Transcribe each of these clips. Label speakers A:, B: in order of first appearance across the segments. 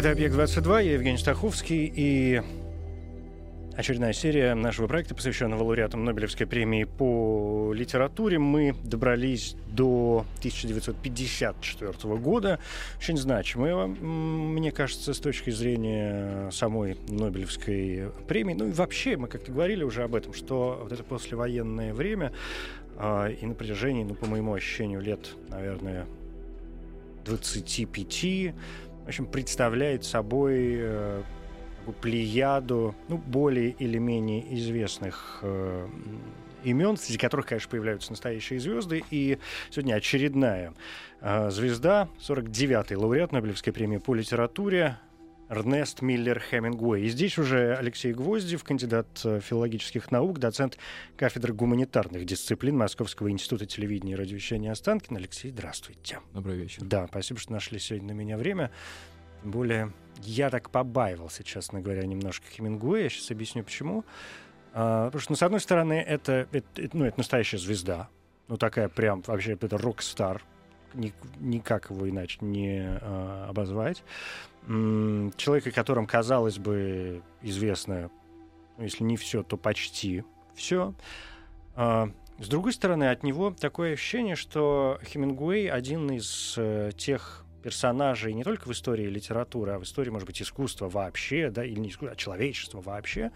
A: Это «Объект-22», я Евгений Стаховский, и очередная серия нашего проекта, посвященного лауреатам Нобелевской премии по литературе. Мы добрались до 1954 года, очень значимого, мне кажется, с точки зрения самой Нобелевской премии. Ну и вообще, мы как-то говорили уже об этом, что вот это послевоенное время а, и на протяжении, ну, по моему ощущению, лет, наверное, 25, в общем, представляет собой э, плеяду ну, более или менее известных э, имен, среди которых, конечно, появляются настоящие звезды. И сегодня очередная э, звезда, 49-й лауреат Нобелевской премии по литературе, Эрнест Миллер Хемингуэй. И здесь уже Алексей Гвоздев, кандидат э, филологических наук, доцент кафедры гуманитарных дисциплин Московского института телевидения и радиовещания Останкин. Алексей, здравствуйте.
B: Добрый вечер.
A: Да, спасибо, что нашли сегодня на меня время. Тем более, я так побаивался, честно говоря, немножко Хемингуэя. Я сейчас объясню, почему. А, потому что, ну, с одной стороны, это, это, это, ну, это настоящая звезда. Ну, такая прям, вообще, это рок-стар. Ни- никак его иначе не а, обозвать. М, Человек, о котором, казалось бы, известно, если не все, то почти все. А, С другой стороны, от него такое ощущение, что Хемингуэй один из э, тех персонажей не только в истории литературы, а в истории, может быть, искусства вообще, да, или не искусства, а человечества вообще,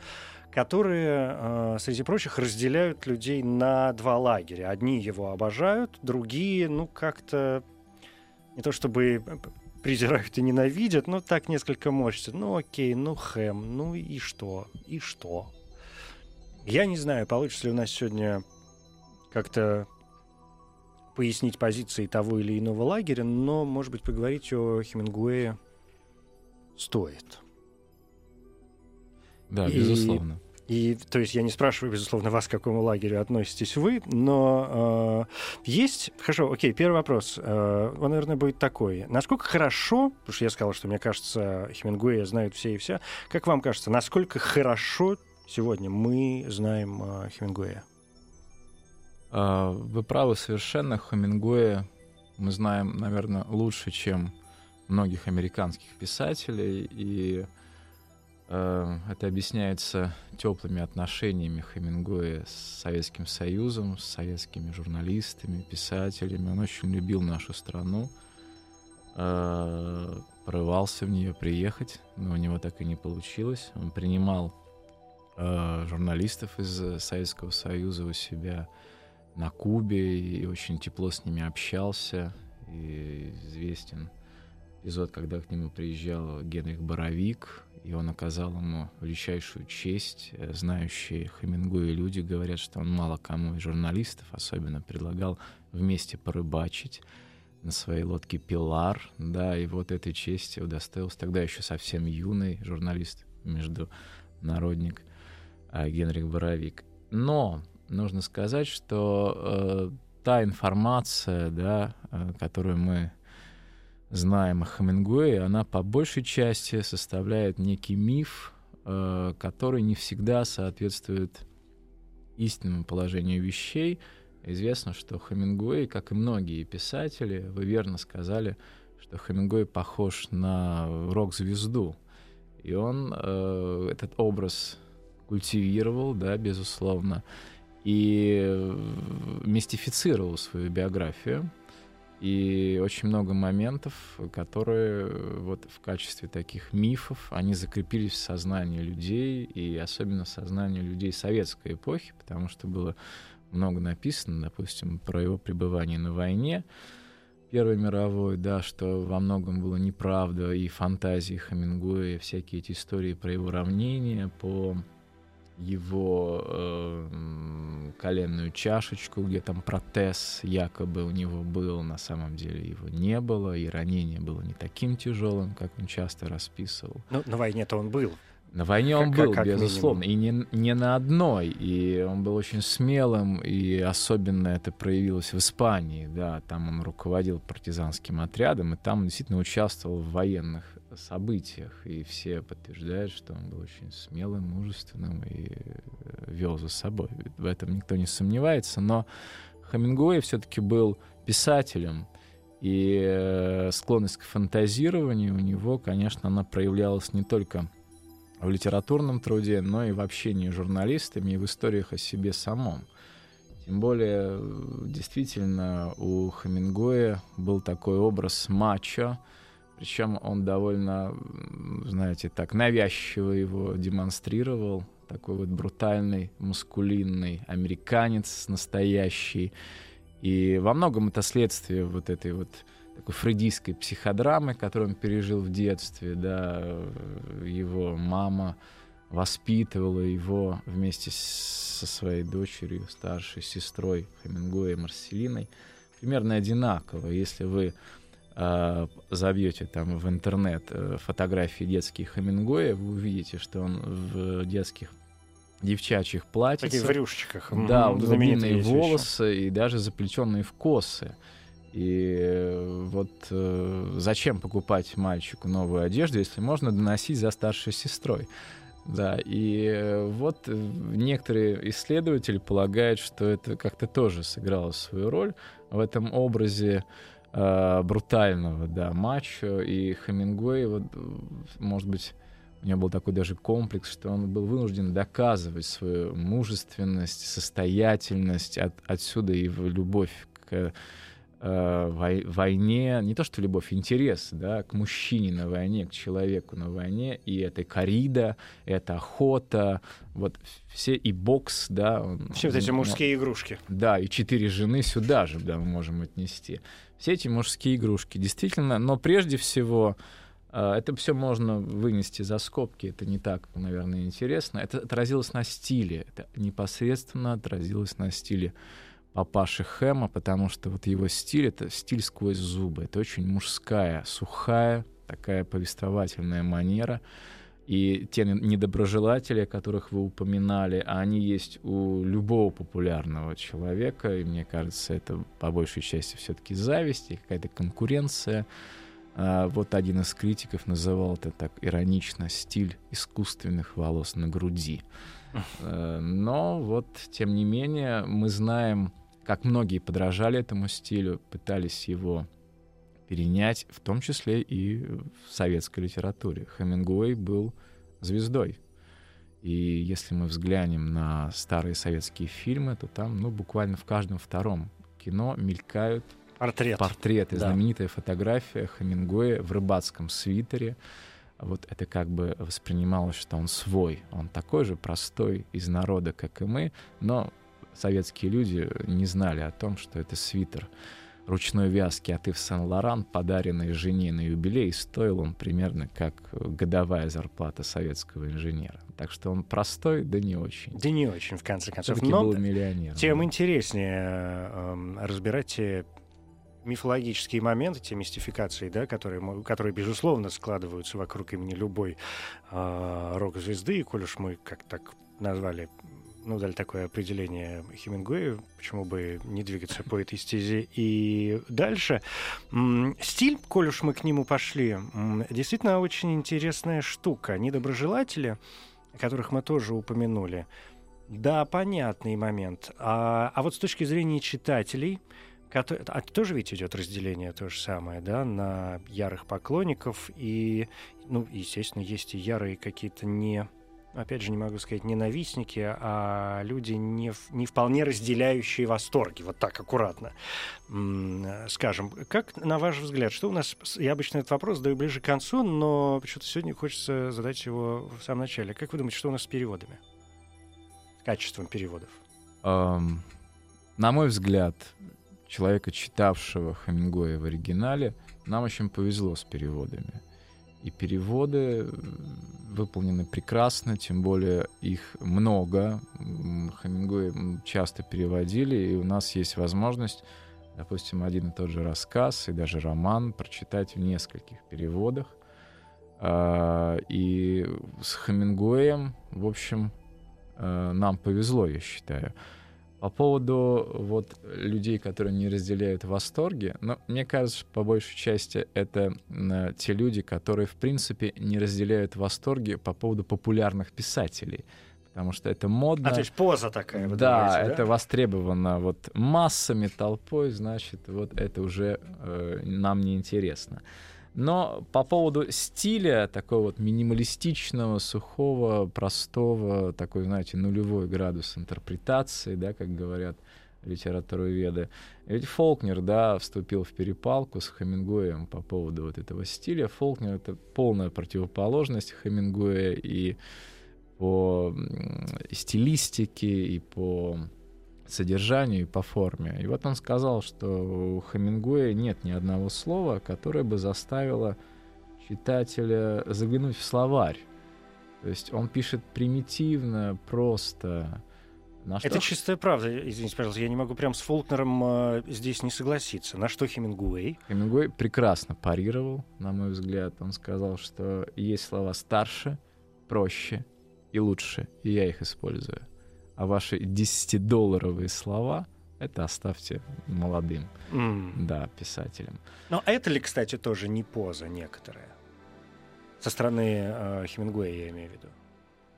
A: которые, э, среди прочих, разделяют людей на два лагеря. Одни его обожают, другие, ну, как-то не то чтобы презирают и ненавидят, но так несколько морщатся. Ну, окей, ну, Хэм, ну и что? И что? Я не знаю, получится ли у нас сегодня как-то пояснить позиции того или иного лагеря, но, может быть, поговорить о Хемингуэе стоит.
B: Да,
A: И-
B: безусловно.
A: И, то есть, я не спрашиваю, безусловно, вас, к какому лагерю относитесь вы, но э, есть... Хорошо, окей, первый вопрос. Э, он, наверное, будет такой. Насколько хорошо, потому что я сказал, что, мне кажется, Хемингуэя знают все и вся, как вам кажется, насколько хорошо сегодня мы знаем э, Хемингуэя?
B: А, Вы правы совершенно. Хемингуэя мы знаем, наверное, лучше, чем многих американских писателей. И это объясняется теплыми отношениями Хемингуэя с Советским Союзом, с советскими журналистами, писателями. Он очень любил нашу страну. э, порывался в нее приехать, но у него так и не получилось. Он принимал э, журналистов из э, Советского Союза у себя на Кубе и очень тепло с ними общался. И известен эпизод, когда к нему приезжал Генрих Боровик, и он оказал ему величайшую честь. Э, Знающие Хемингуэя люди говорят, что он мало кому из журналистов особенно предлагал вместе порыбачить на своей лодке «Пилар», да, и вот этой чести удостоился тогда еще совсем юный журналист, международник а, Генрих Боровик. Но нужно сказать, что э, та информация, да, э, которую мы знаем о Хемингуэе, она по большей части составляет некий миф, э, который не всегда соответствует истинному положению вещей. Известно, что Хемингуэй, как и многие писатели, вы верно сказали, что Хемингуэй похож на рок-звезду. И он э, этот образ культивировал, да, безусловно, и э, мистифицировал свою биографию. И очень много моментов, которые э, вот в качестве таких мифов, они закрепились в сознании людей, и особенно в сознании людей советской эпохи, потому что было много написано, допустим, про его пребывание на войне, Первой мировой, да, что во многом было неправда, и фантазии Хемингуэя, всякие эти истории про его равнения по его э, коленную чашечку, где там протез якобы у него был, на самом деле его не было, и ранение было не таким тяжелым, как он часто расписывал.
A: Ну, на войне-то он был.
B: На войне он
A: Как-
B: был,
A: как
B: безусловно, и не, не на одной, и он был очень смелым, и особенно это проявилось в Испании, да, там он руководил партизанским отрядом, и там он действительно участвовал в военных событиях, и все подтверждают, что он был очень смелым, мужественным и э, вел за собой. В этом никто не сомневается, но Хамингуэй все-таки был писателем, и э, склонность к фантазированию у него, конечно, она проявлялась не только в литературном труде, но и в общении с журналистами и в историях о себе самом. Тем более, э, действительно, у Хамингуэя был такой образ мачо, причем он довольно, знаете, так навязчиво его демонстрировал. Такой вот брутальный, мускулинный американец настоящий. И во многом это следствие вот этой вот такой фрейдистской психодрамы, которую он пережил в детстве, да, э, его мама воспитывала его вместе со своей дочерью, старшей сестрой Хемингуэй Марселиной, примерно одинаково. Если вы забьете там в интернет э, фотографии детских Хемингуэя, вы увидите, что он в детских девчачьих
A: Такие
B: платьицах,
A: в рюшечках.
B: да, длинные волосы и даже заплетенные в косы. И э, вот э, зачем покупать мальчику новую одежду, если можно доносить за старшей сестрой? Да, и э, вот э, некоторые исследователи полагают, что это как-то тоже сыграло свою роль в этом образе э, брутального, да, мачо. И Хемингуэй, вот, может быть, у него был такой даже комплекс, что он был вынужден доказывать свою мужественность, состоятельность, от, отсюда и любовь к войне, не то что любовь, интерес, да, к мужчине на войне, к человеку на войне, и это корида, это охота, вот все и бокс, да. он-
A: Все вот эти
B: он-
A: мужские игрушки.
B: да, и четыре жены сюда же, да, мы можем отнести. Все эти мужские игрушки, действительно, но прежде всего э, это все можно вынести за скобки, это не так, наверное, интересно. Это отразилось на стиле, это непосредственно отразилось на стиле папаши Хэма, потому что вот его стиль — это стиль сквозь зубы, это очень мужская, сухая, такая повествовательная манера. И те недоброжелатели, о которых вы упоминали, они есть у любого популярного человека. И мне кажется, это по большей части все-таки зависть и какая-то конкуренция. А, Вот один из критиков называл это так иронично стиль искусственных волос на груди. Э, Но вот, тем не менее, мы знаем, как многие подражали этому стилю, пытались его перенять, в том числе и в советской литературе. Хемингуэй был звездой. И если мы взглянем на старые советские фильмы, то там, ну, буквально в каждом втором кино мелькают
A: Портрет.
B: портреты,
A: Да.
B: знаменитая фотография Хемингуэя в рыбацком свитере. Вот это как бы воспринималось, что он свой. Он такой же простой из народа, как и мы, но советские люди не знали о том, что это свитер ручной вязки от Ив Сен-Лоран, подаренный жене на юбилей, стоил он примерно как годовая зарплата советского инженера. Так что он простой, да не очень.
A: Да не очень, в конце концов.
B: Все-таки
A: Но
B: был миллионер.
A: тем
B: да.
A: интереснее э, разбирать те мифологические моменты, те мистификации, да, которые, которые, безусловно, складываются вокруг имени любой э, рок-звезды. И коль уж мы как так назвали, ну, дали такое определение Хемингуэю, почему бы не двигаться по этой стезе и дальше. Стиль, коль уж мы к нему пошли, действительно очень интересная штука. Недоброжелатели, которых мы тоже упомянули, да, понятный момент. А, а вот с точки зрения читателей, кото- а тоже ведь идет разделение то же самое, да, на ярых поклонников и, ну, естественно, есть и ярые какие-то не, опять же, не могу сказать ненавистники, а люди не, не вполне разделяющие восторги, вот так аккуратно, скажем. Как, на ваш взгляд, что у нас, я обычно этот вопрос даю ближе к концу, но почему-то сегодня хочется задать его в самом начале. Как вы думаете, что у нас с переводами? С качеством переводов?
B: Ам, на мой взгляд, человека, читавшего Хемингуэя в оригинале, нам очень повезло с переводами. И переводы выполнены прекрасно, тем более их много. Хемингуэй часто переводили, и у нас есть возможность, допустим, один и тот же рассказ и даже роман прочитать в нескольких переводах. А, и с Хемингуэем, в общем, э, нам повезло, я считаю. По поводу вот людей, которые не разделяют восторги, но мне кажется, по большей части это э, те люди, которые в принципе не разделяют восторги по поводу популярных писателей, потому что это модно.
A: А то есть поза такая. вы
B: Да,
A: думаете,
B: это востребовано вот массами, толпой, значит, вот это уже э, нам не интересно. Но по поводу стиля, такого вот минималистичного, сухого, простого, такой, знаете, нулевой градус интерпретации, да, как говорят литературоведы. Ведь Фолкнер, да, вступил в перепалку с Хемингуэем по поводу вот этого стиля. Фолкнер — это полная противоположность Хемингуэя и по стилистике, и по содержанию и по форме. И вот он сказал, что у Хемингуэя нет ни одного слова, которое бы заставило читателя заглянуть в словарь. То есть он пишет примитивно, просто.
A: На что... Это чистая правда. Извините, пожалуйста, я не могу прям с Фолкнером э, здесь не согласиться. На что Хемингуэй?
B: Хемингуэй прекрасно парировал, на мой взгляд. Он сказал, что есть слова старше, проще и лучше, и я их использую а ваши 10-долларовые слова это оставьте молодым, mm. да, писателям.
A: Но это ли, кстати, тоже не поза некоторая? Со стороны э, Хемингуэя, я имею в виду.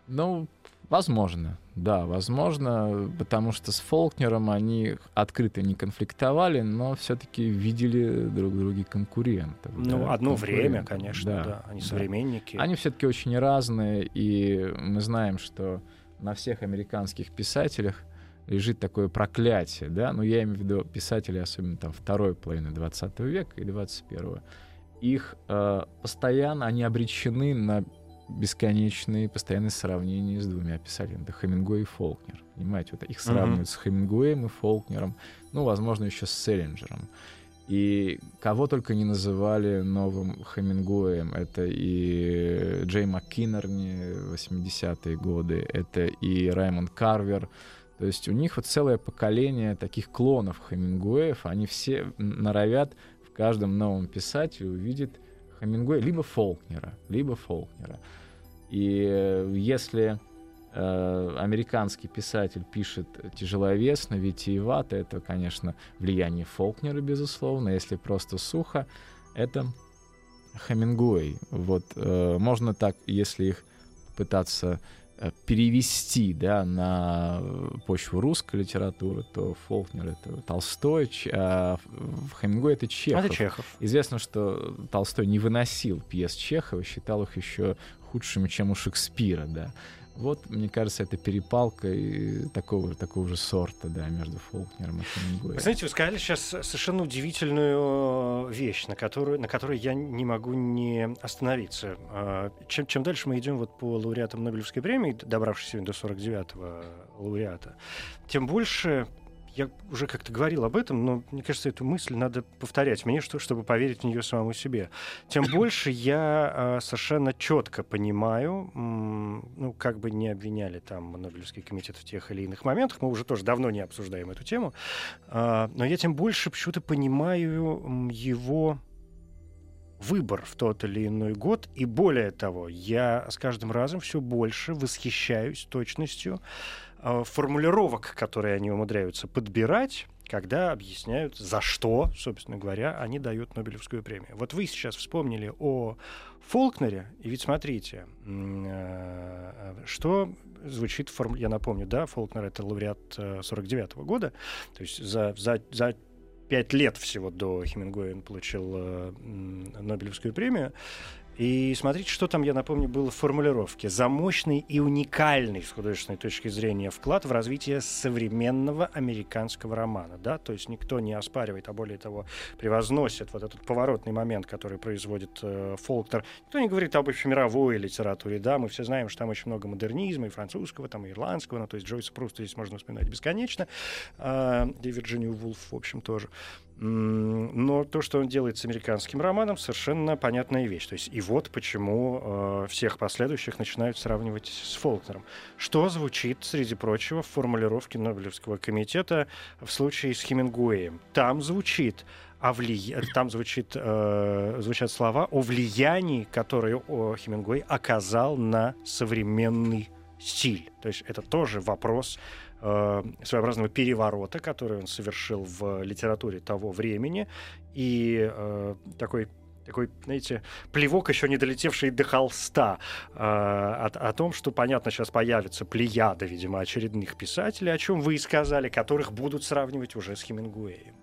B: Ну, возможно, да, возможно, потому что с Фолкнером они открыто не конфликтовали, но все-таки видели друг друга конкурентов.
A: Ну, да, одно время, конечно, да, да они да. современники.
B: Они все-таки очень разные, и мы знаем, что на всех американских писателях лежит такое проклятие, да, ну я имею в виду писателей, особенно там второй половины 20 века и 21 их э, постоянно, они обречены на бесконечные постоянные сравнения с двумя писателями. Это Хемингуэй и Фолкнер. Понимаете, вот их сравнивают mm-hmm. с Хемингуэем и Фолкнером, ну, возможно, еще с Селлинджером. И кого только не называли новым Хемингуэем. Это и Джей МакКиннерни 80-е годы, это и Раймонд Карвер. То есть у них вот целое поколение таких клонов Хемингуэев. Они все норовят в каждом новом писателе увидеть Хемингуэя либо Фолкнера, либо Фолкнера. И если американский писатель пишет тяжеловесно, витиевато, это, конечно, влияние Фолкнера, безусловно. Если просто сухо, это Хемингуэй. Вот э, можно так, если их пытаться э, перевести да, на почву русской литературы, то Фолкнер — это Толстой, а Хемингуэй — это Чехов.
A: Это Чехов.
B: Известно, что Толстой не выносил пьес Чехова, считал их еще худшими, чем у Шекспира. Да. Вот, мне кажется, это перепалка и такого, такого же сорта, да, между Фолкнером и Хемингуэем.
A: Знаете, вы сказали сейчас совершенно удивительную э, вещь, на которую, на которой я не могу не остановиться. А, чем, чем дальше мы идем вот по лауреатам Нобелевской премии, добравшись сегодня до 49-го лауреата, тем больше я уже как-то говорил об этом, но мне кажется, эту мысль надо повторять мне, что, чтобы поверить в нее самому себе. Тем больше я э, совершенно четко понимаю, м, ну, как бы не обвиняли там Нобелевский комитет в тех или иных моментах, мы уже тоже давно не обсуждаем эту тему, э, но я тем больше почему-то понимаю его выбор в тот или иной год. И более того, я с каждым разом все больше восхищаюсь точностью Э, формулировок, которые они умудряются подбирать, когда объясняют, за что, собственно говоря, они дают Нобелевскую премию. Вот вы сейчас вспомнили о Фолкнере, и ведь смотрите, э, что звучит, я напомню, да, Фолкнер — это лауреат 49 -го года, то есть за, за, за пять лет всего до Хемингуэя он получил э, Нобелевскую премию. И смотрите, что там, я напомню, было в формулировке. За мощный и уникальный с художественной точки зрения вклад в развитие современного американского романа. Да? То есть никто не оспаривает, а более того, превозносит вот этот поворотный момент, который производит э, Фолктер. Никто не говорит об общемировой литературе. Да? Мы все знаем, что там очень много модернизма и французского, там, и ирландского. Ну, то есть Джойса Пруста здесь можно вспоминать бесконечно. Э, и Вирджинию Вулф, в общем, тоже. Но то, что он делает с американским романом, совершенно понятная вещь. То есть и вот почему э, всех последующих начинают сравнивать с Фолкнером. Что звучит, среди прочего, в формулировке Нобелевского комитета в случае с Хемингуэем? Там звучит о влия... там звучит, э, звучат слова о влиянии, которое о Хемингуэй оказал на современный стиль. То есть это тоже вопрос э, своеобразного переворота, который он совершил в литературе того времени, и э, такой такой, знаете, плевок, еще не долетевший до холста, э, о, о том, что, понятно, сейчас появится плеяда, видимо, очередных писателей, о чем вы и сказали, которых будут сравнивать уже с Хемингуэем.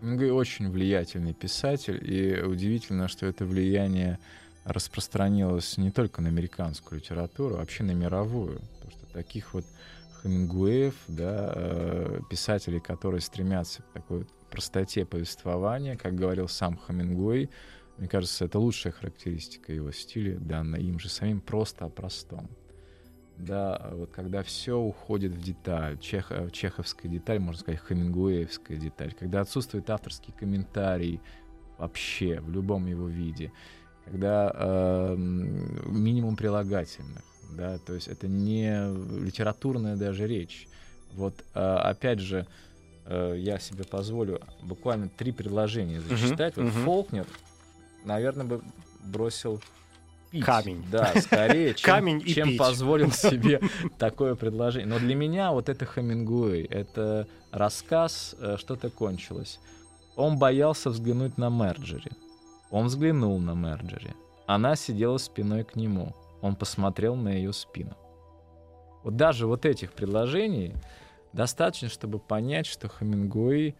B: Хемингуэй очень влиятельный писатель, и удивительно, что это влияние распространилось не только на американскую литературу, а вообще на мировую. Потому что таких вот Хемингуэев, да, э, писателей, которые стремятся к такой простоте повествования, как говорил сам Хемингуэй, мне кажется, это лучшая характеристика его стиля, данная им же самим, просто о простом. Да, вот когда все уходит в деталь, чех, э, чеховская деталь, можно сказать, хемингуэевская деталь, когда отсутствует авторский комментарий вообще в любом его виде, когда э, минимум прилагательных, да, то есть это не литературная даже речь. Вот э, опять же, э, я себе позволю буквально три предложения зачитать. Uh-huh, вот uh-huh. Фолкнер, наверное, бы бросил пить.
A: Камень.
B: Да, скорее, чем,
A: Камень и
B: чем
A: пить.
B: позволил себе такое предложение. Но для меня вот это Хемингуэй, это рассказ э, «Что-то кончилось». Он боялся взглянуть на Мерджери. Он взглянул на Мерджери. Она сидела спиной к нему. Он посмотрел на ее спину. Вот даже вот этих предложений достаточно, чтобы понять, что Хемингуэй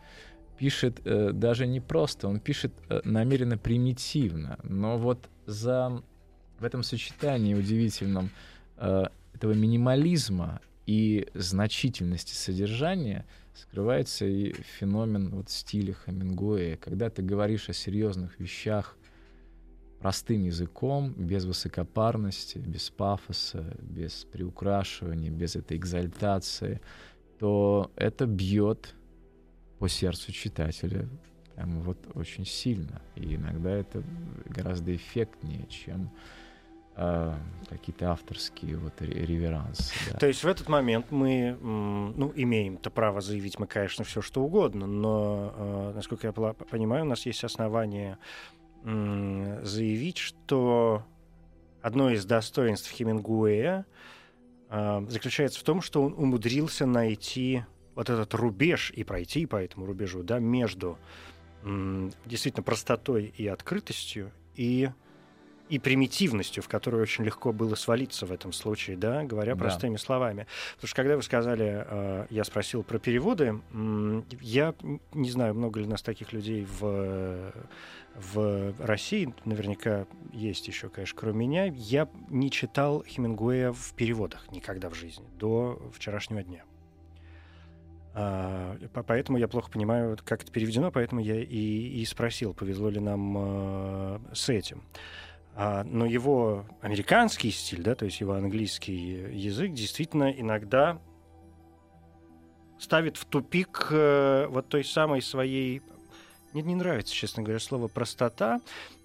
B: пишет э, даже не просто, он пишет э, намеренно примитивно, но вот за в этом сочетании удивительном э, этого минимализма и значительности содержания скрывается и феномен вот стиля Хемингуэя, когда ты говоришь о серьезных вещах простым языком, без высокопарности, без пафоса, без приукрашивания, без этой экзальтации, то это бьет по сердцу читателя прямо вот очень сильно. И иногда это гораздо эффектнее, чем э, какие-то авторские вот реверансы. Да.
A: То есть в этот момент мы ну, имеем-то право заявить мы, конечно, все что угодно, но, э, насколько я понимаю, у нас есть основания заявить, что одно из достоинств Хемингуэя э, заключается в том, что он умудрился найти вот этот рубеж и пройти по этому рубежу, да, между действительно простотой и открытостью и и примитивностью, в которую очень легко было свалиться в этом случае, да, говоря
B: Да.
A: простыми словами. Потому что когда вы сказали, э, я спросил про переводы, м, я не знаю, много ли у нас таких людей в, в России, наверняка есть еще, конечно, кроме меня. Я не читал Хемингуэя в переводах никогда в жизни, до вчерашнего дня. А, по- Поэтому я плохо понимаю, как это переведено, поэтому я и, и спросил, повезло ли нам э, с этим. А, но его американский стиль, да, то есть его английский язык, действительно иногда ставит в тупик э, вот той самой своей... Мне не нравится, честно говоря, слово простота.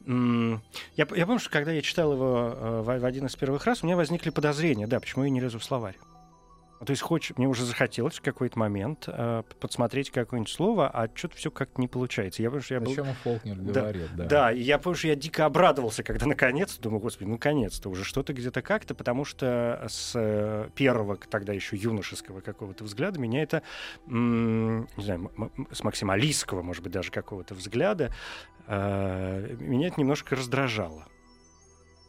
A: Я, я помню, что когда я читал его э, в один из первых раз, у меня возникли подозрения, да, почему я не лезу в словарь. Ну, То есть хочешь, мне уже захотелось в какой-то момент э, подсмотреть какое-нибудь слово, а что-то все как-то не получается. Я помню, что я был...
B: Причем Фолкнер
A: Да,
B: говорит, да.
A: Да, и я помню, что я дико обрадовался, когда наконец, думаю, господи, наконец-то уже что-то где-то как-то, потому что с э, первого, тогда еще юношеского какого-то взгляда, меня это, не знаю, с максималистского, может быть, даже какого-то взгляда, э, меня это немножко раздражало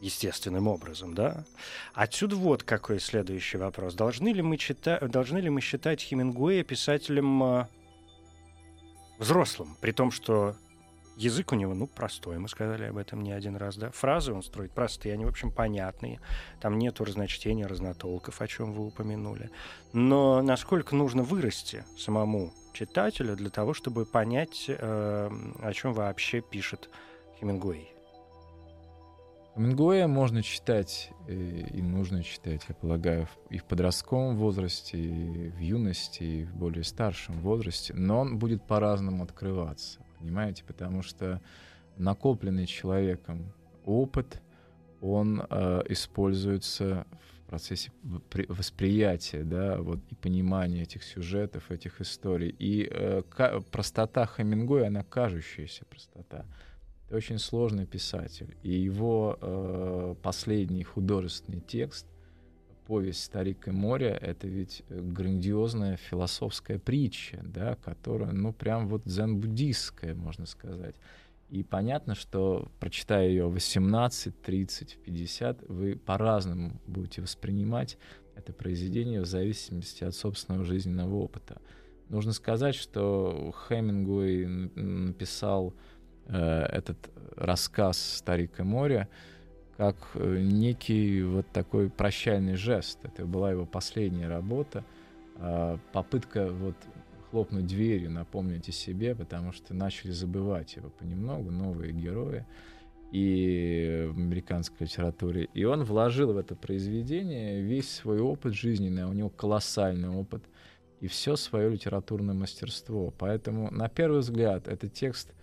A: естественным образом, да? Отсюда вот какой следующий вопрос. Должны ли мы, чита... Должны ли мы считать Хемингуэя писателем э, взрослым, при том, что язык у него, ну, простой, мы сказали об этом не один раз, да. Фразы он строит простые, они, в общем, понятные. Там нету разночтения, разнотолков, о чем вы упомянули. Но насколько нужно вырасти самому читателю для того, чтобы понять, э, о чем вообще пишет Хемингуэй?
B: Хемингуэя можно читать э, и нужно читать, я полагаю, и в подростковом возрасте, и в юности, и в более старшем возрасте, но он будет по-разному открываться. Понимаете? Потому что накопленный человеком опыт, он э, используется в процессе восприятия, да, вот и понимания этих сюжетов, этих историй. И э, простота Хемингуэя, она кажущаяся простота. Очень сложный писатель. И его э, последний художественный текст, повесть «Старик и море», это ведь грандиозная философская притча, да, которая, ну, прям вот дзен-буддистская, можно сказать. И понятно, что, прочитая ее 18, 30, 50, вы по-разному будете воспринимать это произведение в зависимости от собственного жизненного опыта. Нужно сказать, что Хемингуэй написал э, этот рассказ «Старик и море» как э, некий вот такой прощальный жест. Это была его последняя работа, э, попытка вот хлопнуть дверью, напомнить о себе, потому что начали забывать его понемногу, новые герои и в американской литературе. И он вложил в это произведение весь свой опыт жизненный, а у него колоссальный опыт, и все свое литературное мастерство. Поэтому, на первый взгляд, этот текст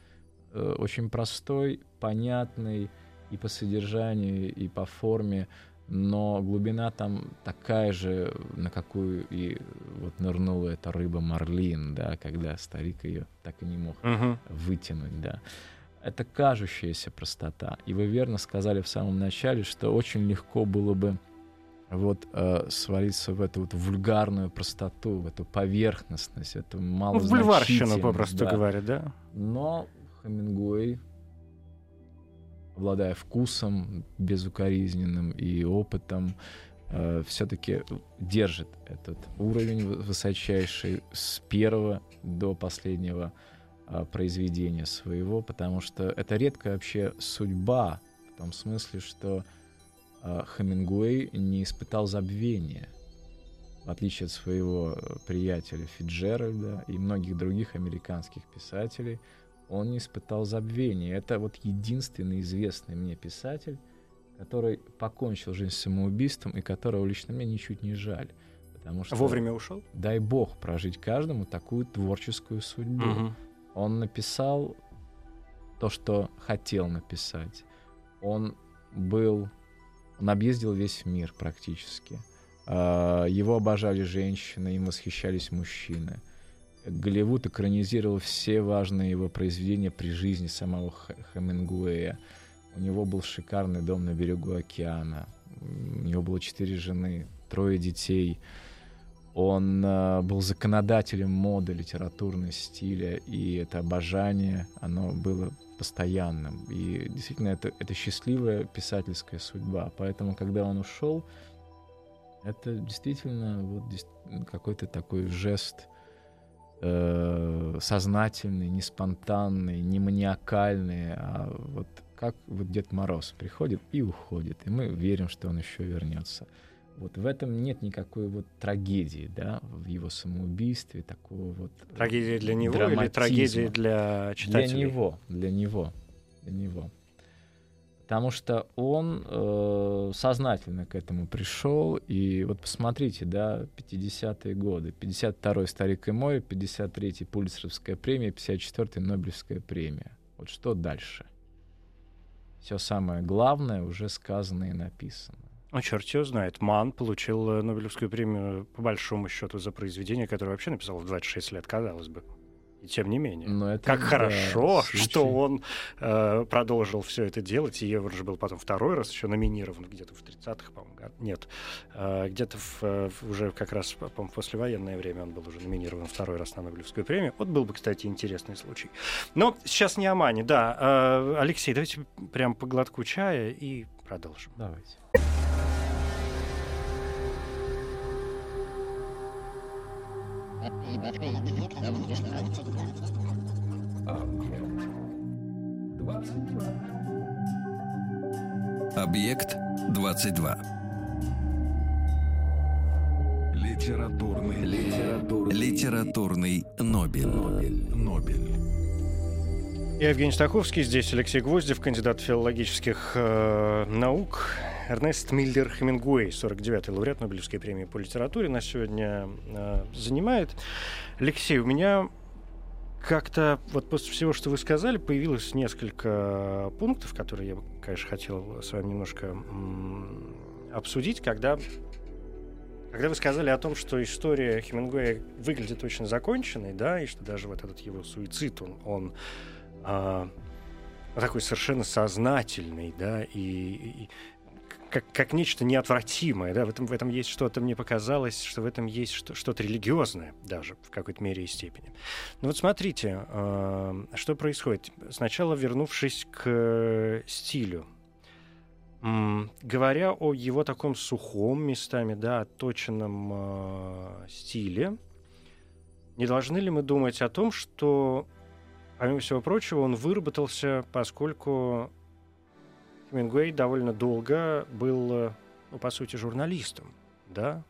B: э, очень простой, понятный и по содержанию, и по форме, но глубина там такая же, на какую и вот нырнула эта рыба Марлин, да, когда старик ее так и не мог uh-huh. вытянуть, да. Это кажущаяся простота. И вы верно сказали в самом начале, что очень легко было бы вот э, свалиться в эту вот вульгарную простоту, в эту поверхностность, в эту мало Ну,
A: бульварщину, попросту да. говоря, да.
B: Но Хемингуэй обладая вкусом безукоризненным и опытом, э, все-таки держит этот уровень высочайший с первого до последнего э, произведения своего, потому что это редкая вообще судьба, в том смысле, что э, Хемингуэй не испытал забвения, в отличие от своего приятеля Фиджеральда и многих других американских писателей — он не испытал забвения. Это вот единственный известный мне писатель, который покончил жизнь самоубийством и которого лично мне ничуть не жаль. Потому что,
A: Вовремя ушел?
B: Дай бог прожить каждому такую творческую судьбу. Угу. Он написал то, что хотел написать. Он был... Он объездил весь мир практически. А, его обожали женщины, им восхищались мужчины. Голливуд экранизировал все важные его произведения при жизни самого Хемингуэя. У него был шикарный дом на берегу океана. У него было четыре жены, трое детей. Он э, был законодателем моды, литературной стиля, и это обожание, оно было постоянным. И действительно, это, это счастливая писательская судьба. Поэтому, когда он ушел, это действительно вот какой-то такой жест э, сознательные, не спонтанные, не маниакальные, а вот как вот Дед Мороз приходит и уходит, и мы верим, что он еще вернется. Вот в этом нет никакой вот трагедии, да, в его самоубийстве, такого вот
A: Трагедия для него или трагедия для читателей?
B: Для него, для него, для него потому что он э, сознательно к этому пришел. И вот посмотрите, да, 50-е годы. 52-й «Старик и мой», 53-й Пулицеровская премия, 54-й Нобелевская премия. Вот что дальше? Все самое главное уже сказано и написано.
A: Ну, черт его знает. Ман получил э, Нобелевскую премию по большому счету за произведение, которое вообще написал в 26 лет, казалось бы. И тем не менее. Но это, как да, хорошо, случай. что он э, продолжил все это делать. И он же был потом второй раз еще номинирован где-то в 30-х, по-моему. Нет. Э, где-то в, в, уже как раз, по-моему, в послевоенное время он был уже номинирован второй раз на Нобелевскую премию. Вот был бы, кстати, интересный случай. Но сейчас не о Мане, да. Э, Алексей, давайте прям по глотку чая и продолжим.
B: Давайте.
C: Объект 22.
D: Литературный, литературный,
C: литературный Нобель.
D: Нобель. Нобель.
A: Я Евгений Стаховский, здесь Алексей Гвоздев, кандидат филологических э, наук. Эрнест Миллер Хемингуэй, 49-й лауреат Нобелевской премии по литературе, нас сегодня э, занимает. Алексей, у меня как-то вот после всего, что вы сказали, появилось несколько пунктов, которые я, конечно, хотел с вами немножко м, обсудить, когда, когда вы сказали о том, что история Хемингуэя выглядит очень законченной, да, и что даже вот этот его суицид, он, он а, такой совершенно сознательный, да, и, и как, как нечто неотвратимое, да, в этом, в этом есть что-то, мне показалось, что в этом есть что, что-то религиозное даже в какой-то мере и степени. Ну вот смотрите, э, что происходит. Сначала вернувшись к стилю, м, говоря о его таком сухом местами, да, отточенном э, стиле, не должны ли мы думать о том, что, помимо всего прочего, он выработался, поскольку Хемингуэй довольно долго был, ну, по сути, журналистом, да?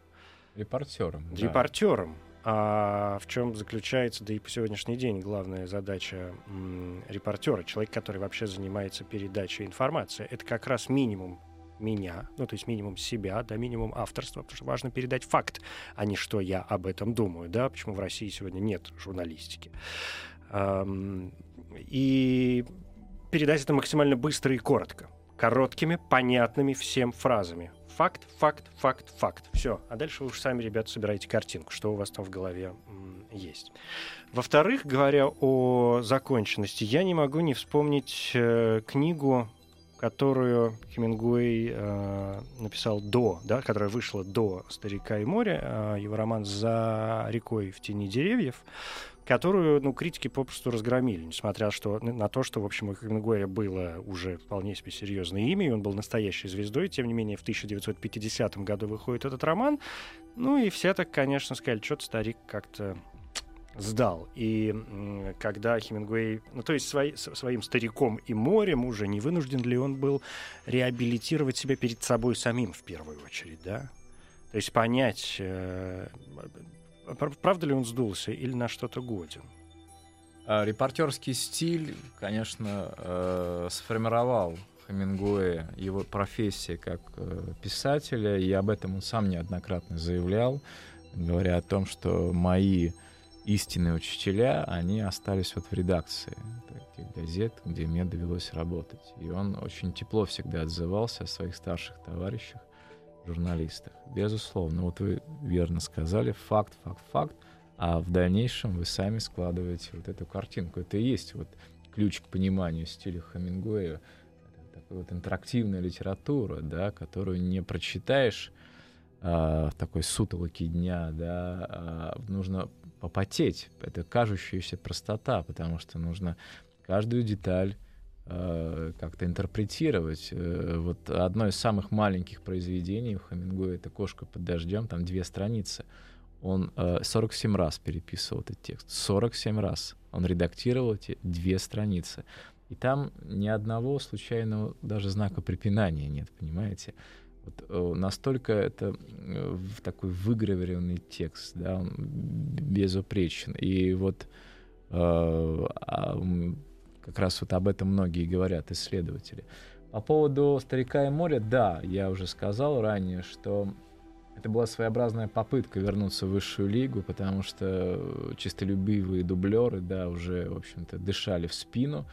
B: Репортером. да.
A: Репортером. А в чем заключается, да и по сегодняшний день, главная задача м, репортера, человек, который вообще занимается передачей информации, это как раз минимум меня, ну, то есть минимум себя, да, минимум авторства, потому что важно передать факт, а не что я об этом думаю, да, почему в России сегодня нет журналистики. Ам, и передать это максимально быстро и коротко короткими, понятными всем фразами. Факт, факт, факт, факт. Все. А дальше вы уж сами, ребята, собираете картинку, что у вас там в голове есть. Во-вторых, говоря о законченности, я не могу не вспомнить э, книгу, которую Хемингуэй э, написал до, да, которая вышла до «Старика и моря», э, его роман «За рекой в тени деревьев», которую, ну, критики попросту разгромили, несмотря что, на то, что, в общем, у Хемингуэя было уже вполне себе серьезное имя, и он был настоящей звездой, тем не менее, в 1950 году выходит этот роман, ну, и все так, конечно, сказали, что-то старик как-то сдал. И когда Хемингуэй, ну то есть свои, с- своим стариком и морем уже не вынужден ли он был реабилитировать себя перед собой самим в первую очередь, да? То есть понять, э, правда ли он сдулся или на что-то годен.
B: А, Репортерский стиль, конечно, э, сформировал Хемингуэя, его профессия как э, писателя, и об этом он сам неоднократно заявлял, говоря о том, что мои истинные учителя, они остались вот в редакции таких газет, где мне довелось работать. И он очень тепло всегда отзывался о своих старших товарищах, журналистах. Безусловно, вот вы верно сказали, факт, факт, факт, а в дальнейшем вы сами складываете вот эту картинку. Это и есть вот ключ к пониманию стиля Хемингуэя. Такая вот интерактивная литература, да, которую не прочитаешь а, в такой сутолоке дня, да, а нужно попотеть. Это кажущаяся простота, потому что нужно каждую деталь э, как-то интерпретировать. Э, Вот одно из самых маленьких произведений у Хемингуэя это «Кошка под дождем», там две страницы. Он э, 47 раз переписывал этот текст. 47 раз. Он редактировал эти две страницы. И там ни одного случайного даже знака препинания нет, понимаете? Вот, э, настолько это такой выгравированный текст, да, он безупречен. И вот а, как раз вот об этом многие говорят, исследователи. По поводу «Старика и моря», да, я уже сказал ранее, что это была своеобразная попытка вернуться в высшую лигу, потому что чистолюбивые дублеры, да, уже, в общем-то, дышали в спину.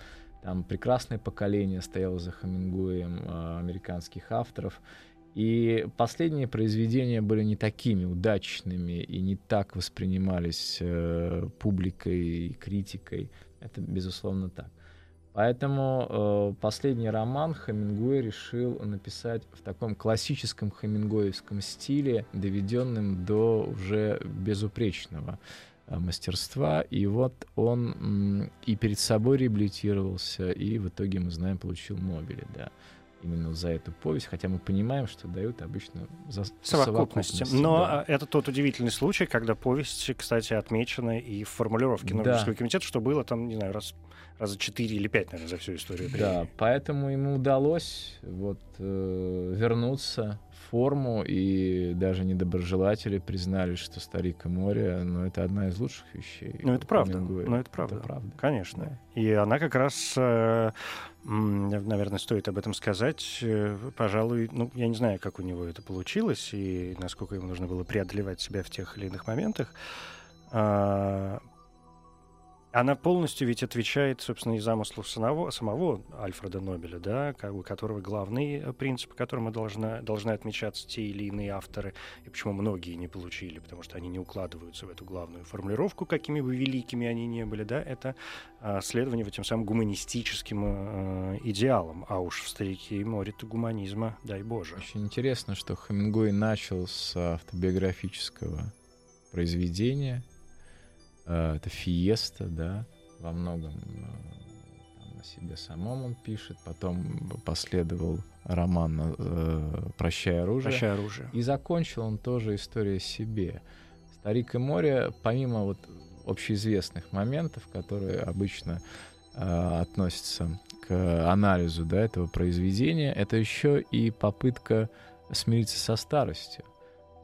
B: Там прекрасное поколение стояло за Хемингуэем э, американских авторов. И последние произведения были не такими удачными и не так воспринимались э, публикой и критикой. Это, безусловно, так. Поэтому э, последний роман Хемингуэй решил написать в таком классическом хемингуэевском стиле, доведенным до уже безупречного э, мастерства. И вот он м, и перед собой реабилитировался, и в итоге, мы знаем, получил Нобеля, да именно за эту повесть, хотя мы понимаем, что дают обычно за
A: совокупности.
B: совокупности,
A: Но
B: да.
A: а, это тот удивительный случай, когда повесть, кстати, отмечена и в формулировке
B: Да.
A: Нобелевского комитета, что было там, не знаю, раз раза четыре или пять, наверное, за всю историю.
B: Да,
A: премии.
B: поэтому ему удалось вот э, вернуться в форму, и даже недоброжелатели признали, что «Старик и море» ну, это одна из лучших вещей.
A: Ну, это правда. Ну, это правда.
B: правда.
A: Конечно.
B: Да.
A: И она как раз, э, наверное, стоит об этом сказать. э, Пожалуй, ну, я не знаю, как у него это получилось и насколько ему нужно было преодолевать себя в тех или иных моментах. Она полностью ведь отвечает, собственно, и замыслу самого, самого Альфреда Нобеля, да, у которого главный э, принцип, по которому должна, должны отмечаться те или иные авторы, и почему многие не получили, потому что они не укладываются в эту главную формулировку, какими бы великими они ни были, да, это а, следование этим самым гуманистическим а, идеалам, а уж в «Старике и море» гуманизма, дай Боже.
B: Очень интересно, что Хемингуэй начал с автобиографического произведения — это фиеста, да, во многом э, там, о себе самом он пишет, потом последовал роман э, «Прощай оружие».
A: «Прощай оружие».
B: И закончил он тоже историю о себе. «Старик и море», помимо вот общеизвестных моментов, которые обычно э, относятся к анализу да, этого произведения, это еще и попытка смириться со старостью.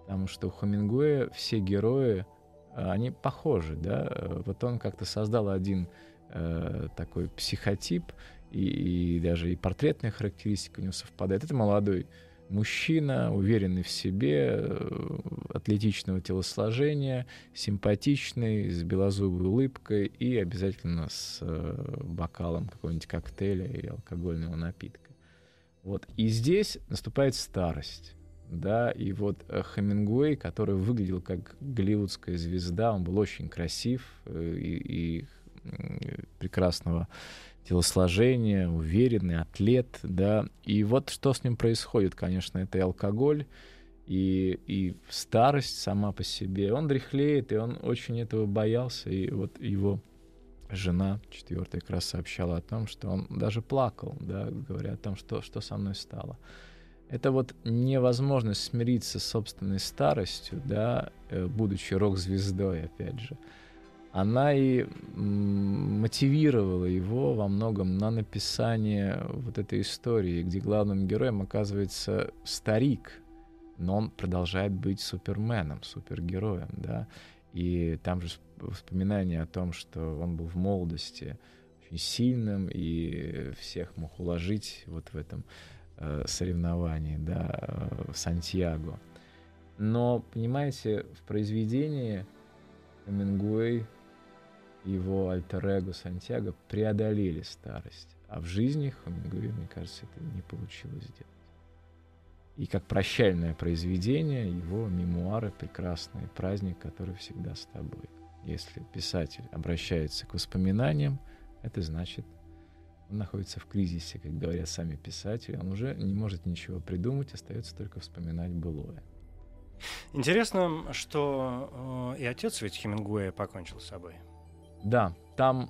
B: Потому что у Хемингуэя все герои — Э, они похожи, да. Э, вот он как-то создал один э, такой психотип, и, и даже и портретная характеристика у него совпадает. Это молодой мужчина, уверенный в себе, э, атлетичного телосложения, симпатичный, с белозубой улыбкой и обязательно с э, бокалом какого-нибудь коктейля или алкогольного напитка. Вот. И здесь наступает старость да, и вот э, Хемингуэй, который выглядел как голливудская звезда, он был очень красив э, и, и прекрасного телосложения, уверенный атлет, да, и вот что с ним происходит, конечно, это и алкоголь, и, и старость сама по себе. Он дряхлеет, и он очень этого боялся, и вот его жена четвертая как раз сообщала о том, что он даже плакал, да, говоря о том, что, что со мной стало это вот невозможность смириться с собственной старостью, да, э, будучи рок-звездой, опять же, она и мотивировала его во многом на написание вот этой истории, где главным героем оказывается старик, но он продолжает быть суперменом, супергероем, да, и там же вспоминание о том, что он был в молодости очень сильным и всех мог уложить вот в этом соревнований, да, э, в Сантьяго. Но, понимаете, в произведении Хемингуэй его альтер-эго Сантьяго преодолели старость. А в жизни Хемингуэй, мне кажется, это не получилось сделать. И как прощальное произведение, его мемуары прекрасный праздник, который всегда с тобой. Если писатель обращается к воспоминаниям, это значит он находится в кризисе, как говорят сами писатели. Он уже не может ничего придумать, остается только вспоминать былое.
A: Интересно, что э, и отец ведь Хемингуэя покончил с собой.
B: Да, там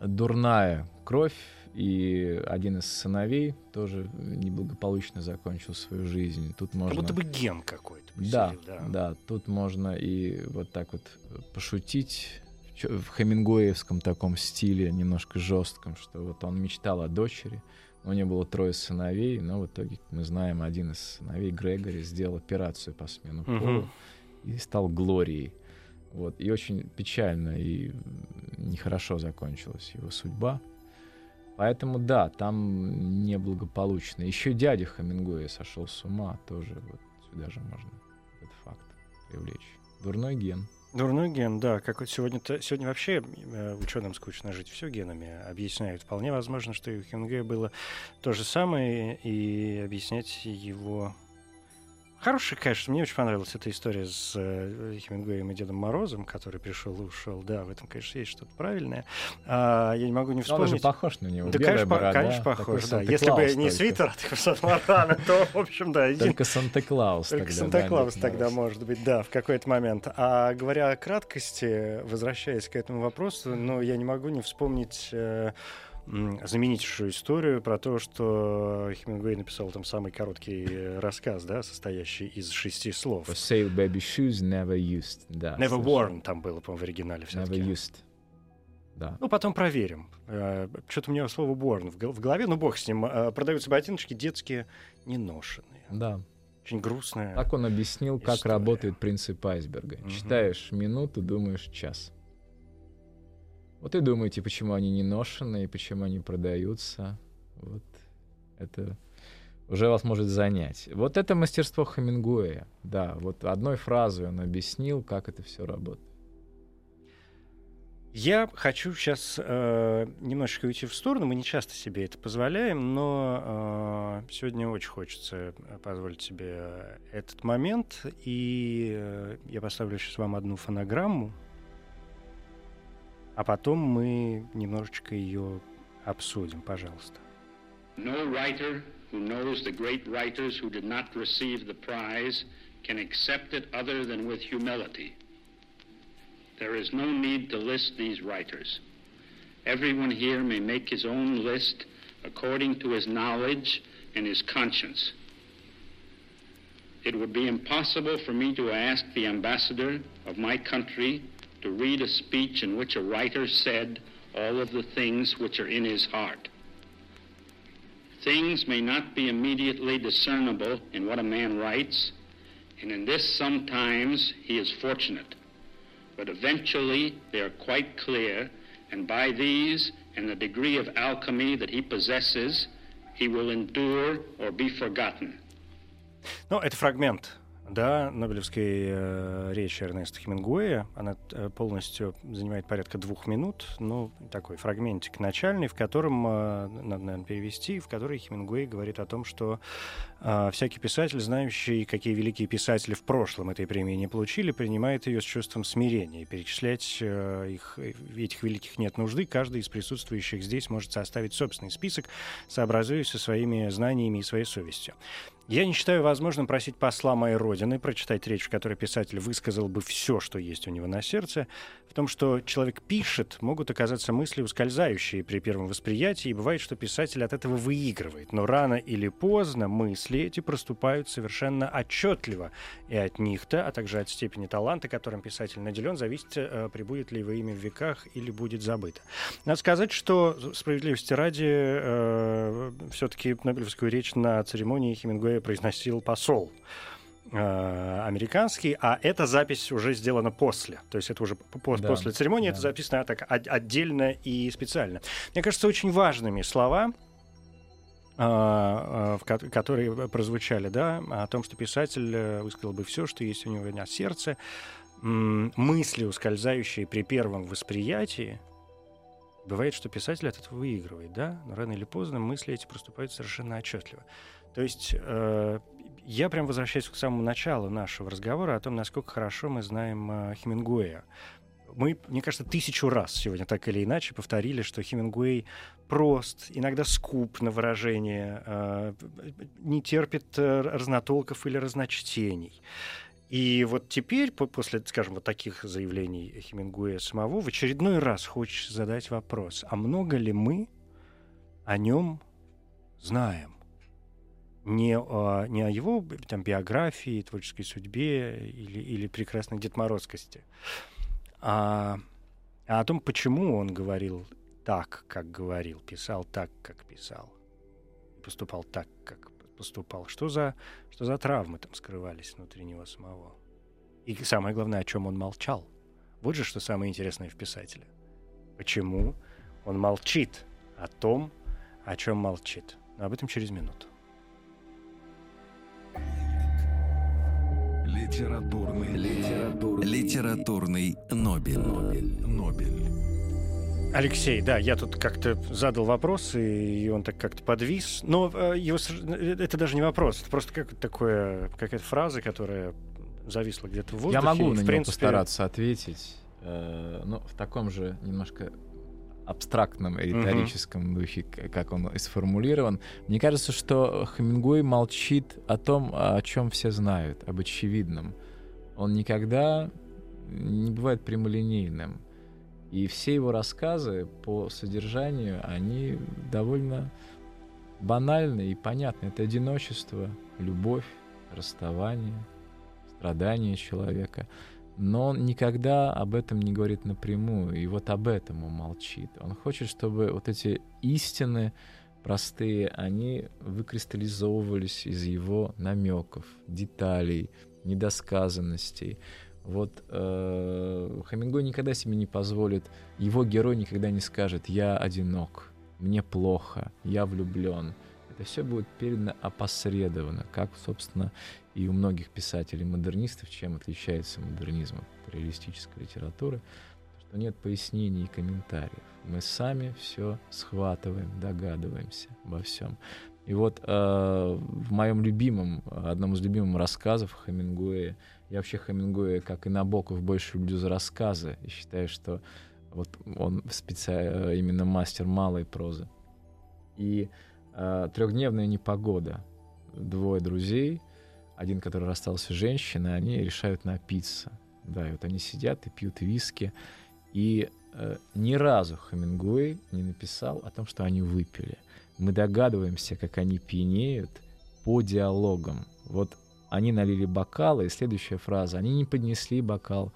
B: дурная кровь, и один из сыновей тоже неблагополучно закончил свою жизнь. Тут можно...
A: Как будто бы ген какой-то.
B: Да, да, да. Тут можно и вот так вот пошутить в хемингуэевском таком стиле, немножко жестком, что вот он мечтал о дочери, у него было трое сыновей, но в итоге, как мы знаем, один из сыновей, Грегори, сделал операцию по смену пола uh-huh. и стал Глорией. Вот. И очень печально и нехорошо закончилась его судьба. Поэтому да, там неблагополучно. Еще дядя Хемингуэя сошел с ума, тоже вот сюда же можно этот факт привлечь. Дурной ген.
A: Дурной ген, да, как вот сегодня, -то, сегодня вообще э, ученым скучно жить все генами объясняют. Вполне возможно, что и у Хемингуэя было то же самое, и объяснять его Хорошая, конечно, мне очень понравилась эта история с э, Хемингуэем и Дедом Морозом, который пришел и ушел. Да, в этом, конечно, есть что-то правильное. А, я не могу не вспомнить.
B: Он же похож на него.
A: Да, конечно, борода, конечно, похож, да. Если бы не свитер от Сатмарана, то, в общем, да.
B: Только Санта-Клаус
A: Только Санта-Клаус тогда, может быть, да, в какой-то момент. А говоря о краткости, возвращаясь к этому вопросу, ну, я не могу не вспомнить э, знаменитейшую историю про то, что Хемингуэй написал там самый короткий рассказ, да, состоящий из шести слов.
B: For sale baby shoes never used. Да,
A: never совершенно. worn там было, по-моему, в оригинале
B: все-таки. Never used. Да.
A: Ну, потом проверим. Э, что-то у меня слово born в голове, ну, бог с ним. Э, продаются ботиночки детские, неношенные.
B: Да.
A: Очень грустная.
B: Так он объяснил, история. как работает принцип айсберга. Угу. Читаешь минуту, думаешь час. Вот и думаете, почему они не ношеные, почему они продаются. Вот это уже вас может занять. Вот это мастерство Хемингуэя. Да, вот одной фразой он объяснил, как это все работает.
A: Я хочу сейчас э, немножечко уйти в сторону. Мы не часто себе это позволяем, но э, сегодня очень хочется позволить себе этот момент. И э, я поставлю сейчас вам одну фонограмму, а потом мы немножечко ее обсудим, пожалуйста.
E: No writer who knows the great writers who did not receive the prize can accept it other than with humility. There is no need to list these writers. Everyone here may make his own list according to his knowledge and his conscience. It would be impossible for me to ask the ambassador of my country to read a speech in which a writer said all of the things which are in his heart. Things may not be immediately discernible in what a man writes, and in this sometimes he is fortunate. But eventually they are quite clear, and by these and the degree of alchemy that he possesses, he will endure or be forgotten.
A: No, это fragment да, Нобелевской э, речи Эрнеста Хемингуэя. Она э, полностью занимает порядка двух минут. Ну, такой фрагментик начальный, в котором, э, надо, наверное, перевести, в котором Хемингуэй говорит о том, что э, всякий писатель, знающий, какие великие писатели в прошлом этой премии не получили, принимает ее с чувством смирения. Перечислять э, их, этих великих нет нужды. Каждый из присутствующих здесь может составить собственный список, сообразуясь со своими знаниями и своей совестью. Я не считаю возможным просить посла моей родины прочитать речь, в которой писатель высказал бы все, что есть у него на сердце. В том, что человек пишет, могут оказаться мысли ускользающие при первом восприятии, и бывает, что писатель от этого выигрывает. Но рано или поздно мысли эти проступают совершенно отчетливо. И от них-то, а также от степени таланта, которым писатель наделен, зависит, э, прибудет ли его имя в веках или будет забыто. Надо сказать, что справедливости ради э, все-таки Нобелевскую речь на церемонии Хемингуэя произносил посол э, американский, а эта запись уже сделана после. То есть это уже по да, после церемонии, да. это записано так отдельно и специально. Мне кажется, очень важными слова, э, э, которые прозвучали, да, о том, что писатель высказал бы все, что есть у него на сердце, мысли, ускользающие при первом восприятии, Бывает, что писатель от этого выигрывает, да, но рано или поздно мысли эти проступают совершенно отчетливо. То есть э, я прям возвращаюсь к самому началу нашего разговора о том, насколько хорошо мы знаем э, Хемингуэя. Мы, мне кажется, тысячу раз сегодня так или иначе повторили, что Хемингуэй прост, иногда скуп на выражение, э, не терпит э, разнотолков или разночтений. И вот теперь, после, скажем, вот таких заявлений Хемингуэя самого, в очередной раз хочется задать вопрос, а много ли мы о нем знаем? не, о, не о его там, биографии, творческой судьбе или, или прекрасной детморозкости, а, а о том, почему он говорил так, как говорил, писал так, как писал, поступал так, как поступал. Что за, что за травмы там скрывались внутри него самого? И самое главное, о чем он молчал. Вот же что самое интересное в писателе. Почему он молчит о том, о чем молчит. Но об этом через минуту.
C: Литературный, литературный, литературный Нобель. Нобель. Нобель.
A: Алексей, да, я тут как-то задал вопрос, и он так как-то подвис. Но э, его, э, это даже не вопрос, это просто как такое, какая-то фраза, которая зависла где-то в воздухе.
B: Я могу
A: и,
B: на
A: в
B: принципе... постараться ответить, э, но в таком же немножко абстрактном риторическом mm-hmm. духе, как он и сформулирован. Мне кажется, что Хемингуэй молчит о том, о чем все знают, об очевидном. Он никогда не бывает прямолинейным. И все его рассказы по содержанию, они довольно банальны и понятны. Это одиночество, любовь, расставание, страдания человека — но он никогда об этом не говорит напрямую, и вот об этом он молчит. Он хочет, чтобы вот эти истины простые, они выкристаллизовывались из его намеков, деталей, недосказанностей. Вот э, Хамингой никогда себе не позволит, его герой никогда не скажет «я одинок», «мне плохо», «я влюблен». Это все будет передано опосредованно, как, собственно, и у многих писателей-модернистов, чем отличается модернизм от реалистической литературы. то нет пояснений и комментариев. Мы сами все схватываем, догадываемся обо всем. И вот э, в моем любимом, одном из любимых рассказов Хемингуэя, я вообще Хемингуэя, как и Набоков, больше люблю за рассказы. И считаю, что вот он специ... Э, именно мастер малой прозы. И э, трехдневная непогода. Двое друзей, один, который расстался с женщиной, они решают напиться. Да, и вот они сидят и пьют виски. И э, ни разу Хемингуэй не написал о том, что они выпили. Мы догадываемся, как они пьянеют по диалогам. Вот они налили бокалы, и следующая фраза. Они не поднесли бокал,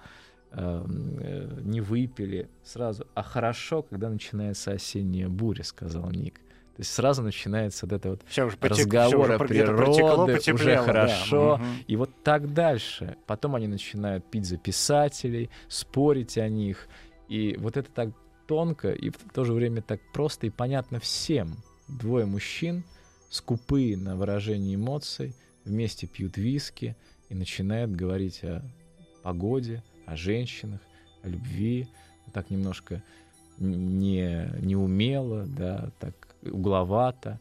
B: э, э, не выпили сразу. А хорошо, когда начинается осенняя буря, сказал Ник. То есть сразу начинается вот это вот
A: Всё уже потек-
B: разговор
A: всё
B: о
A: уже где-то
B: природе,
A: протекло,
B: уже
A: да.
B: хорошо.
A: Мгм.
B: И вот так дальше. Потом они начинают пить за писателей, спорить о них. И вот это так тонко и в то же время так просто и понятно всем. Двое мужчин, скупые на выражение эмоций, вместе пьют виски и начинают говорить о погоде, о женщинах, о любви. Так немножко не, неумело, да, так угловато.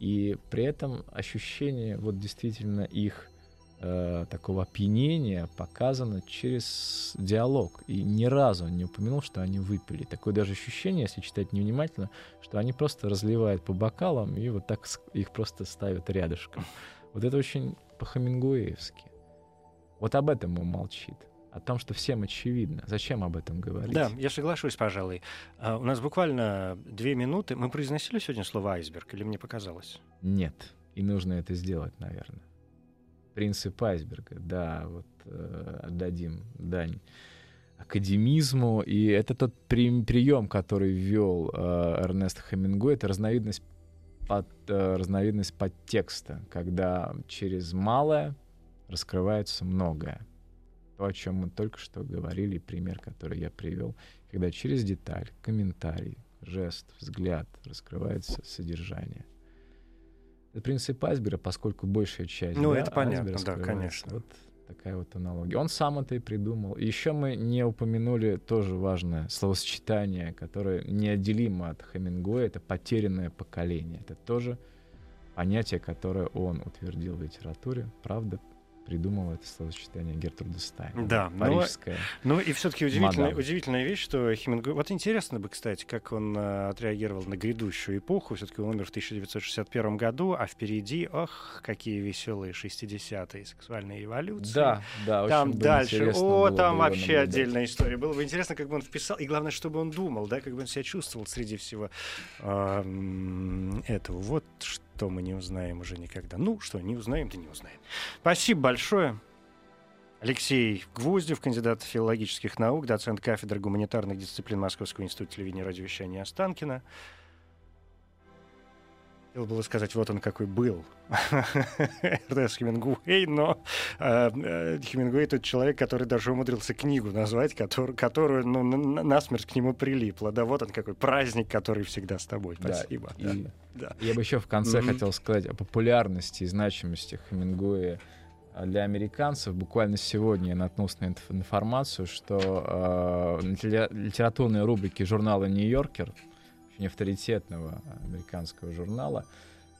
B: И при этом ощущение вот действительно их э, такого опьянения показано через диалог. И ни разу он не упомянул, что они выпили. Такое даже ощущение, если читать невнимательно, что они просто разливают по бокалам и вот так их просто ставят рядышком. Вот это очень по-хамингуэевски. Вот об этом он молчит. О том, что всем очевидно. Зачем об этом говорить?
A: Да, я соглашусь, пожалуй. А, У нас буквально две минуты. Мы произносили сегодня слово айсберг, или мне показалось?
B: Нет. И нужно это сделать, наверное. Принцип айсберга, да, вот э, отдадим дань академизму. И это тот при- прием, который ввел э, Эрнест Хемингуэй, это разновидность, под, э, разновидность подтекста, когда через малое раскрывается многое. То, о чем мы только что говорили, пример, который я привел, когда через деталь, комментарий, жест, взгляд раскрывается содержание. Это принцип айсберга, поскольку большая часть
A: Ну,
B: да,
A: это понятно, да, конечно.
B: Вот такая вот аналогия. Он сам это и придумал. Еще мы не упомянули тоже важное словосочетание, которое неотделимо от Хемингуэя, это потерянное поколение. Это тоже понятие, которое он утвердил в литературе. Правда, придумал это словосочетание Гертруда Стайн.
A: Да,
B: Парижская.
A: Ну и все-таки удивительная,
B: Мадам.
A: удивительная вещь, что Хемингуэй... Вот интересно бы, кстати, как он э, отреагировал на грядущую эпоху. Все-таки он умер в 1961 году, а впереди, ох, какие веселые 60-е сексуальные революции.
B: Да, да, очень
A: Там дальше, о, там вообще
B: наблюдать.
A: отдельная история. Было бы интересно, как бы он вписал, и главное, чтобы он думал, да, как бы он себя чувствовал среди всего м, этого. Вот что мы не узнаем уже никогда. Ну, что, не узнаем, да не узнаем. Спасибо большое. Алексей Гвоздев, кандидат филологических наук, доцент кафедры гуманитарных дисциплин Московского института телевидения и радиовещания Останкина. Хотел было сказать, вот он какой был. Эрнест Хемингуэй, но э, э, Хемингуэй тот человек, который даже умудрился книгу назвать, который, которую ну, на- насмерть к нему прилипла. Да, вот он какой праздник, который всегда с тобой.
B: Да,
A: Спасибо.
B: и-
A: Да, да.
B: Я бы еще в конце
A: Мгм.
B: хотел сказать о популярности и значимости Хемингуэя для американцев. Буквально сегодня я наткнулся на инф- информацию, что э, литературной рубрике журнала «Нью-Йоркер», очень авторитетного американского журнала,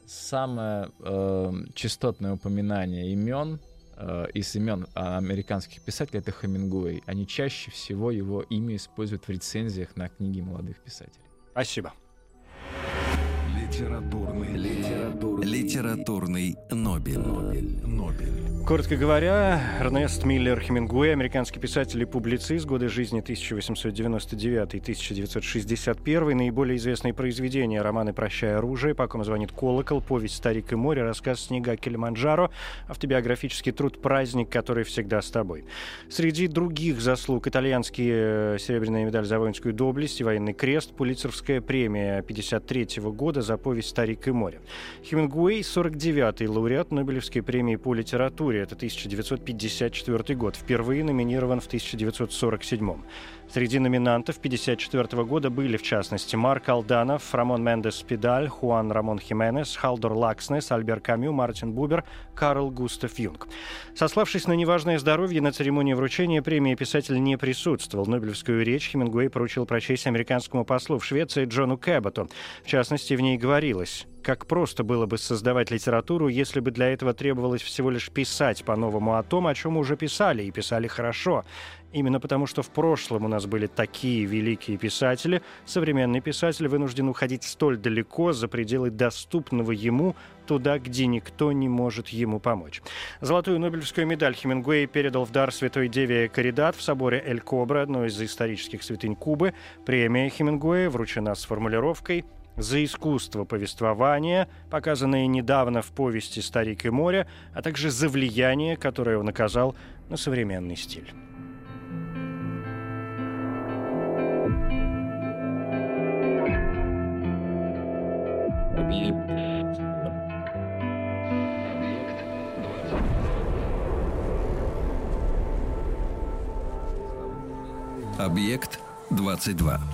B: самое э, частотное упоминание имен э, из имен а, американских писателей это Хемингуэй. Они чаще всего его имя используют в рецензиях на книги молодых писателей.
A: Спасибо.
D: Литературный, литературный,
C: Литературный Нобель.
D: Нобель. Нобель.
A: Коротко говоря, Эрнест Миллер Хемингуэй, американский писатель и публицист, годы жизни 1899-1961, наиболее известные произведения, романы «Прощай оружие», «По ком звонит колокол», повесть «Старик и море», рассказ «Снега Килиманджаро», автобиографический труд «Праздник, который всегда с тобой». Среди других заслуг итальянские э, серебряная медаль за воинскую доблесть и военный крест, Пулицеровская премия 1953 года за повесть «Старик и море». Хемингуэй — 49-й лауреат Нобелевской премии по литературе. Это 1954 год. Впервые номинирован в 1947 Среди номинантов 1954 года были, в частности, Марк Алданов, Рамон Мендес Педаль, Хуан Рамон Хименес, Халдор Лакснес, Альбер Камю, Мартин Бубер, Карл Густав Юнг. Сославшись на неважное здоровье, на церемонии вручения премии писатель не присутствовал. Нобелевскую речь Хемингуэй поручил прочесть американскому послу в Швеции Джону Кэбботу. В частности, в ней говорилось как просто было бы создавать литературу, если бы для этого требовалось всего лишь писать по-новому о том, о чем уже писали, и писали хорошо. Именно потому, что в прошлом у нас были такие великие писатели, современный писатель вынужден уходить столь далеко за пределы доступного ему, туда, где никто не может ему помочь. Золотую Нобелевскую медаль Хемингуэй передал в дар Святой Деве Каридат в соборе Эль-Кобра, одной из исторических святынь Кубы. Премия Хемингуэя вручена с формулировкой за искусство повествования, показанное недавно в повести «Старик и море», а также за влияние, которое он оказал на современный стиль.
C: Объект 22.